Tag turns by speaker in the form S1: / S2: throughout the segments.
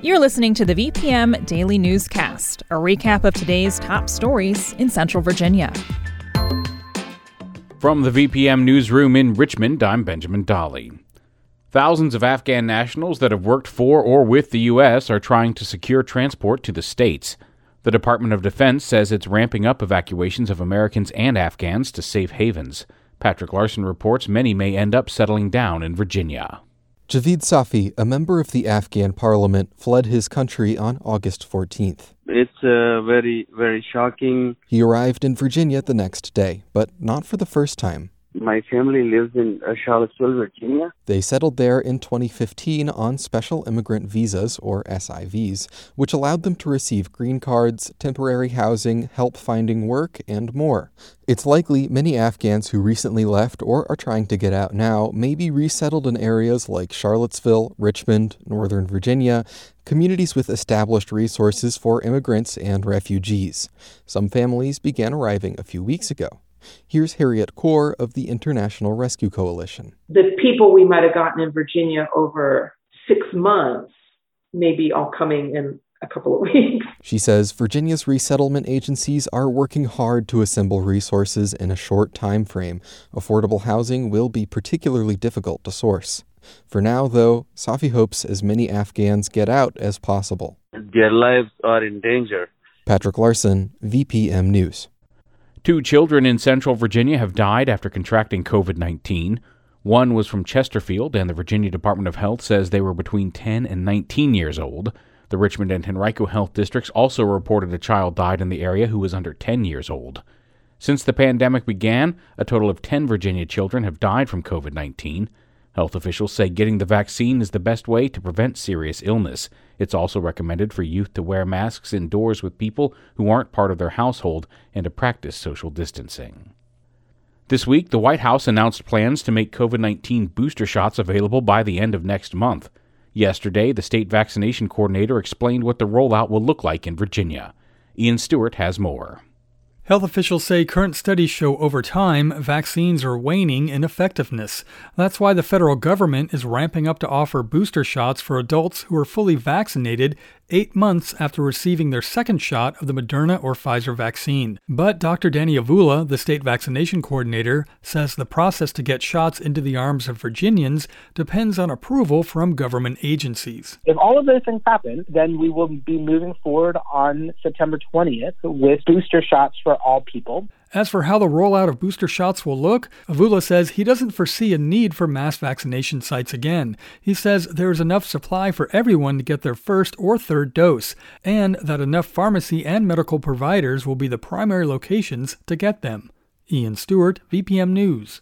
S1: You're listening to the VPM Daily Newscast, a recap of today's top stories in Central Virginia.
S2: From the VPM newsroom in Richmond, I'm Benjamin Dolly. Thousands of Afghan nationals that have worked for or with the U.S. are trying to secure transport to the states. The Department of Defense says it's ramping up evacuations of Americans and Afghans to safe havens. Patrick Larsen reports many may end up settling down in Virginia.
S3: Javeed Safi, a member of the Afghan parliament, fled his country on August 14th.
S4: It's uh, very, very shocking.
S3: He arrived in Virginia the next day, but not for the first time.
S4: My family lives in uh, Charlottesville, Virginia.
S3: They settled there in 2015 on special immigrant visas, or SIVs, which allowed them to receive green cards, temporary housing, help finding work, and more. It's likely many Afghans who recently left or are trying to get out now may be resettled in areas like Charlottesville, Richmond, Northern Virginia, communities with established resources for immigrants and refugees. Some families began arriving a few weeks ago. Here's Harriet Kuhr of the International Rescue Coalition.
S5: The people we might have gotten in Virginia over six months may be all coming in a couple of weeks.
S3: She says Virginia's resettlement agencies are working hard to assemble resources in a short time frame. Affordable housing will be particularly difficult to source. For now, though, Safi hopes as many Afghans get out as possible.
S4: Their lives are in danger.
S3: Patrick Larsen, VPM News.
S2: Two children in central Virginia have died after contracting COVID 19. One was from Chesterfield, and the Virginia Department of Health says they were between 10 and 19 years old. The Richmond and Henrico Health Districts also reported a child died in the area who was under 10 years old. Since the pandemic began, a total of 10 Virginia children have died from COVID 19. Health officials say getting the vaccine is the best way to prevent serious illness. It's also recommended for youth to wear masks indoors with people who aren't part of their household and to practice social distancing. This week, the White House announced plans to make COVID 19 booster shots available by the end of next month. Yesterday, the state vaccination coordinator explained what the rollout will look like in Virginia. Ian Stewart has more.
S6: Health officials say current studies show over time vaccines are waning in effectiveness. That's why the federal government is ramping up to offer booster shots for adults who are fully vaccinated eight months after receiving their second shot of the Moderna or Pfizer vaccine. But Dr. Danny Avula, the state vaccination coordinator, says the process to get shots into the arms of Virginians depends on approval from government agencies.
S7: If all of those things happen, then we will be moving forward on September 20th with booster shots for all people.
S6: As for how the rollout of booster shots will look, Avula says he doesn't foresee a need for mass vaccination sites again. He says there is enough supply for everyone to get their first or third dose, and that enough pharmacy and medical providers will be the primary locations to get them. Ian Stewart, VPM News.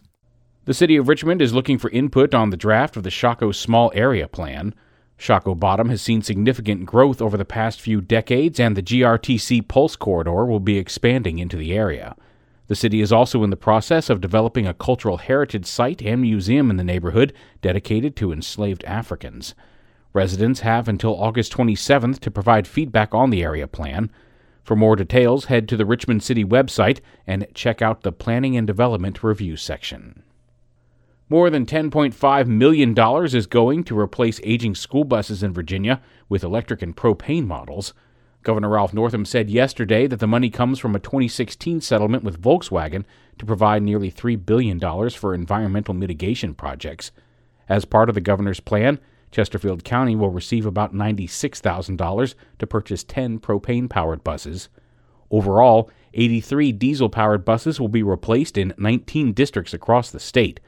S2: The City of Richmond is looking for input on the draft of the Shockoe Small Area Plan. Shockoe Bottom has seen significant growth over the past few decades, and the GRTC Pulse Corridor will be expanding into the area. The city is also in the process of developing a cultural heritage site and museum in the neighborhood dedicated to enslaved Africans. Residents have until August 27th to provide feedback on the area plan. For more details, head to the Richmond City website and check out the Planning and Development Review section. More than $10.5 million is going to replace aging school buses in Virginia with electric and propane models. Governor Ralph Northam said yesterday that the money comes from a 2016 settlement with Volkswagen to provide nearly $3 billion for environmental mitigation projects. As part of the governor's plan, Chesterfield County will receive about $96,000 to purchase 10 propane powered buses. Overall, 83 diesel powered buses will be replaced in 19 districts across the state.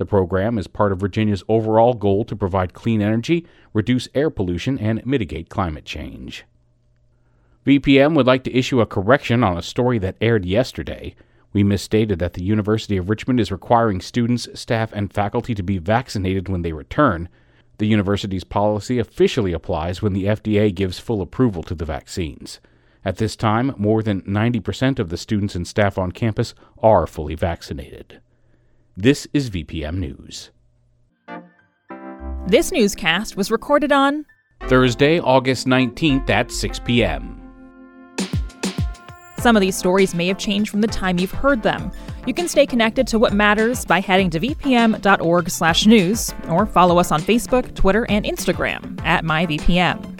S2: The program is part of Virginia's overall goal to provide clean energy, reduce air pollution, and mitigate climate change. VPM would like to issue a correction on a story that aired yesterday. We misstated that the University of Richmond is requiring students, staff, and faculty to be vaccinated when they return. The university's policy officially applies when the FDA gives full approval to the vaccines. At this time, more than 90% of the students and staff on campus are fully vaccinated. This is VPM News.
S1: This newscast was recorded on
S2: Thursday, August 19th at 6 p.m.
S1: Some of these stories may have changed from the time you've heard them. You can stay connected to what matters by heading to vpm.org/news or follow us on Facebook, Twitter, and Instagram at myvpm.